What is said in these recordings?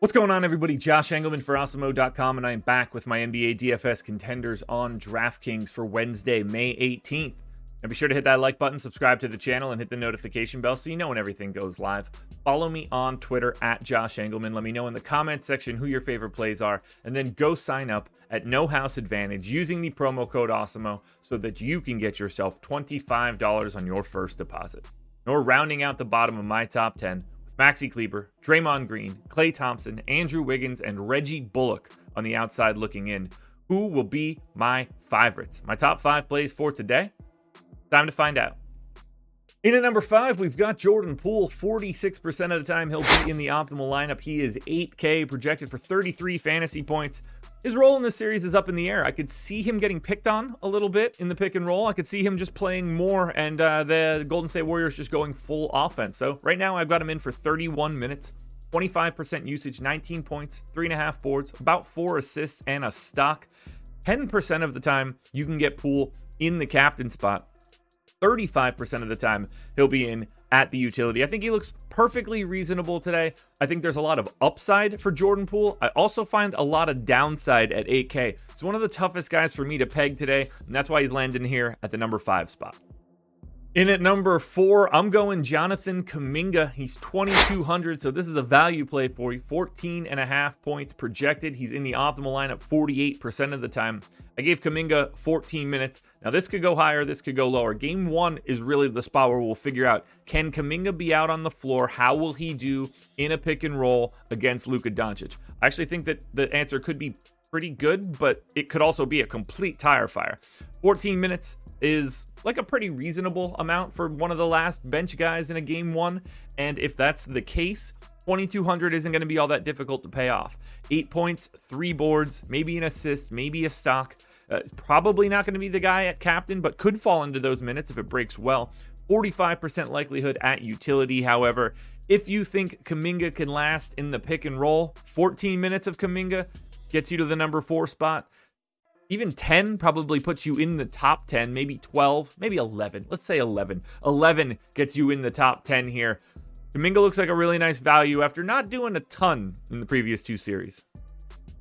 What's going on, everybody? Josh Engleman for Awesemo.com, and I am back with my NBA DFS contenders on DraftKings for Wednesday, May 18th. And be sure to hit that like button, subscribe to the channel, and hit the notification bell so you know when everything goes live. Follow me on Twitter at Josh Engleman. Let me know in the comments section who your favorite plays are, and then go sign up at No House Advantage using the promo code Awesemo so that you can get yourself $25 on your first deposit. Nor rounding out the bottom of my top 10 Maxi Kleber, Draymond Green, Klay Thompson, Andrew Wiggins, and Reggie Bullock on the outside looking in. Who will be my favorites? My top five plays for today? Time to find out. In at number five, we've got Jordan Poole. 46% of the time, he'll be in the optimal lineup. He is 8K, projected for 33 fantasy points. His role in this series is up in the air. I could see him getting picked on a little bit in the pick and roll. I could see him just playing more and uh, the Golden State Warriors just going full offense. So right now, I've got him in for 31 minutes, 25% usage, 19 points, three and a half boards, about four assists, and a stock. 10% of the time, you can get Poole in the captain spot. 35% of the time, he'll be in at the utility. I think he looks perfectly reasonable today. I think there's a lot of upside for Jordan Poole. I also find a lot of downside at 8K. It's one of the toughest guys for me to peg today, and that's why he's landing here at the number five spot. In at number four, I'm going Jonathan Kuminga. He's 2,200, so this is a value play for you. 14 and a half points projected. He's in the optimal lineup 48% of the time. I gave Kuminga 14 minutes. Now, this could go higher, this could go lower. Game one is really the spot where we'll figure out can Kuminga be out on the floor? How will he do in a pick and roll against Luka Doncic? I actually think that the answer could be pretty good, but it could also be a complete tire fire. 14 minutes, is like a pretty reasonable amount for one of the last bench guys in a game one. And if that's the case, 2200 isn't going to be all that difficult to pay off. Eight points, three boards, maybe an assist, maybe a stock. Uh, probably not going to be the guy at captain, but could fall into those minutes if it breaks well. 45% likelihood at utility, however. If you think Kuminga can last in the pick and roll, 14 minutes of Kuminga gets you to the number four spot even 10 probably puts you in the top 10, maybe 12, maybe 11. Let's say 11. 11 gets you in the top 10 here. Kuminga looks like a really nice value after not doing a ton in the previous two series.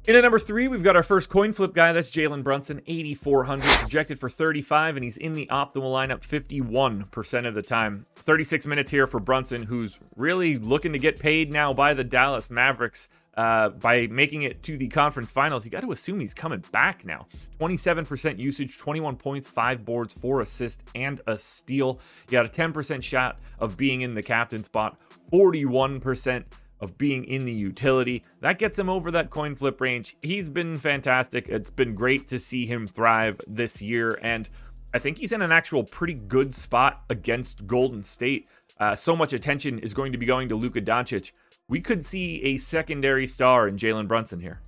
In at number three, we've got our first coin flip guy. That's Jalen Brunson, 8,400, projected for 35, and he's in the optimal lineup 51% of the time. 36 minutes here for Brunson, who's really looking to get paid now by the Dallas Mavericks. Uh, by making it to the conference finals, you got to assume he's coming back now. 27% usage, 21 points, 5 boards, 4 assists, and a steal. You got a 10% shot of being in the captain spot, 41% of being in the utility. That gets him over that coin flip range. He's been fantastic. It's been great to see him thrive this year. And I think he's in an actual pretty good spot against Golden State. Uh, so much attention is going to be going to Luka Doncic we could see a secondary star in Jalen Brunson here.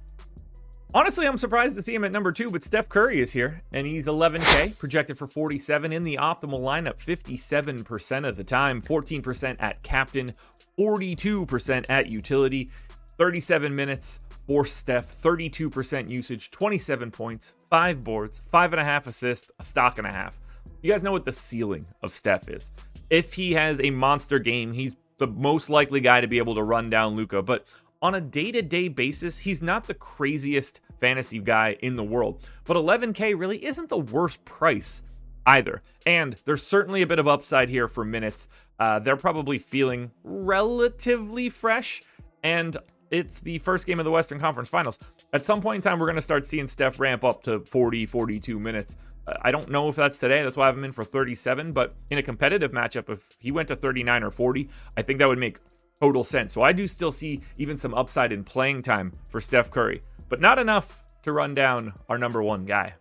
Honestly, I'm surprised to see him at number two, but Steph Curry is here, and he's 11K, projected for 47 in the optimal lineup, 57% of the time, 14% at captain, 42% at utility, 37 minutes for Steph, 32% usage, 27 points, five boards, five and a half assists, a stock and a half. You guys know what the ceiling of Steph is. If he has a monster game, he's the most likely guy to be able to run down Luka. But on a day to day basis, he's not the craziest fantasy guy in the world. But 11K really isn't the worst price either. And there's certainly a bit of upside here for minutes. Uh, they're probably feeling relatively fresh. And it's the first game of the Western Conference Finals. At some point in time, we're going to start seeing Steph ramp up to 40, 42 minutes. Uh, I don't know if that's today. That's why I have him in for 37. But in a competitive matchup, if he went to 39 or 40, I think that would make total sense. So I do still see even some upside in playing time for Steph Curry, but not enough to run down our number one guy.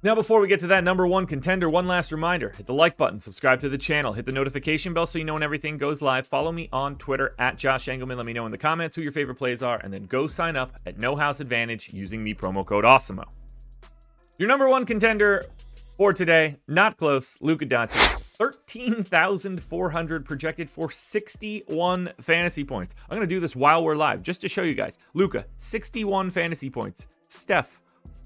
Now, before we get to that number one contender, one last reminder hit the like button, subscribe to the channel, hit the notification bell so you know when everything goes live. Follow me on Twitter at Josh Engleman. Let me know in the comments who your favorite plays are, and then go sign up at No House Advantage using the promo code AWESEMO. Your number one contender for today, not close, Luka Doncic. 13,400 projected for 61 fantasy points. I'm going to do this while we're live just to show you guys. Luka, 61 fantasy points. Steph,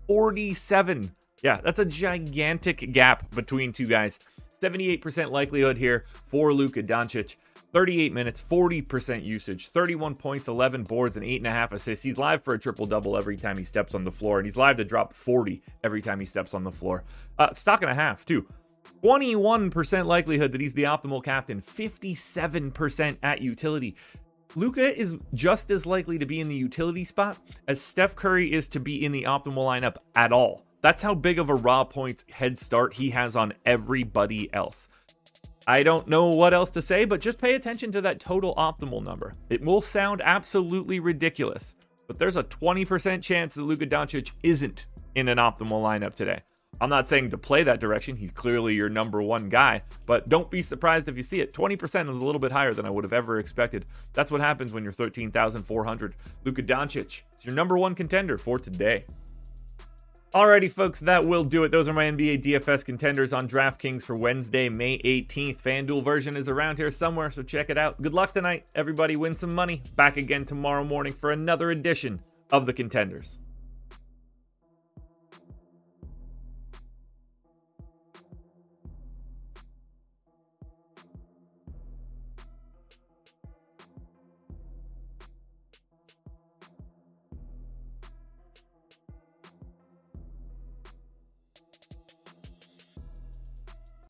47 yeah, that's a gigantic gap between two guys. 78% likelihood here for Luka Doncic. 38 minutes, 40% usage, 31 points, 11 boards, and 8.5 assists. He's live for a triple double every time he steps on the floor, and he's live to drop 40 every time he steps on the floor. Uh, stock and a half, too. 21% likelihood that he's the optimal captain, 57% at utility. Luka is just as likely to be in the utility spot as Steph Curry is to be in the optimal lineup at all. That's how big of a raw points head start he has on everybody else. I don't know what else to say, but just pay attention to that total optimal number. It will sound absolutely ridiculous, but there's a 20% chance that Luka Doncic isn't in an optimal lineup today. I'm not saying to play that direction. He's clearly your number one guy, but don't be surprised if you see it. 20% is a little bit higher than I would have ever expected. That's what happens when you're 13,400. Luka Doncic is your number one contender for today. Alrighty, folks, that will do it. Those are my NBA DFS contenders on DraftKings for Wednesday, May 18th. FanDuel version is around here somewhere, so check it out. Good luck tonight. Everybody win some money. Back again tomorrow morning for another edition of the Contenders.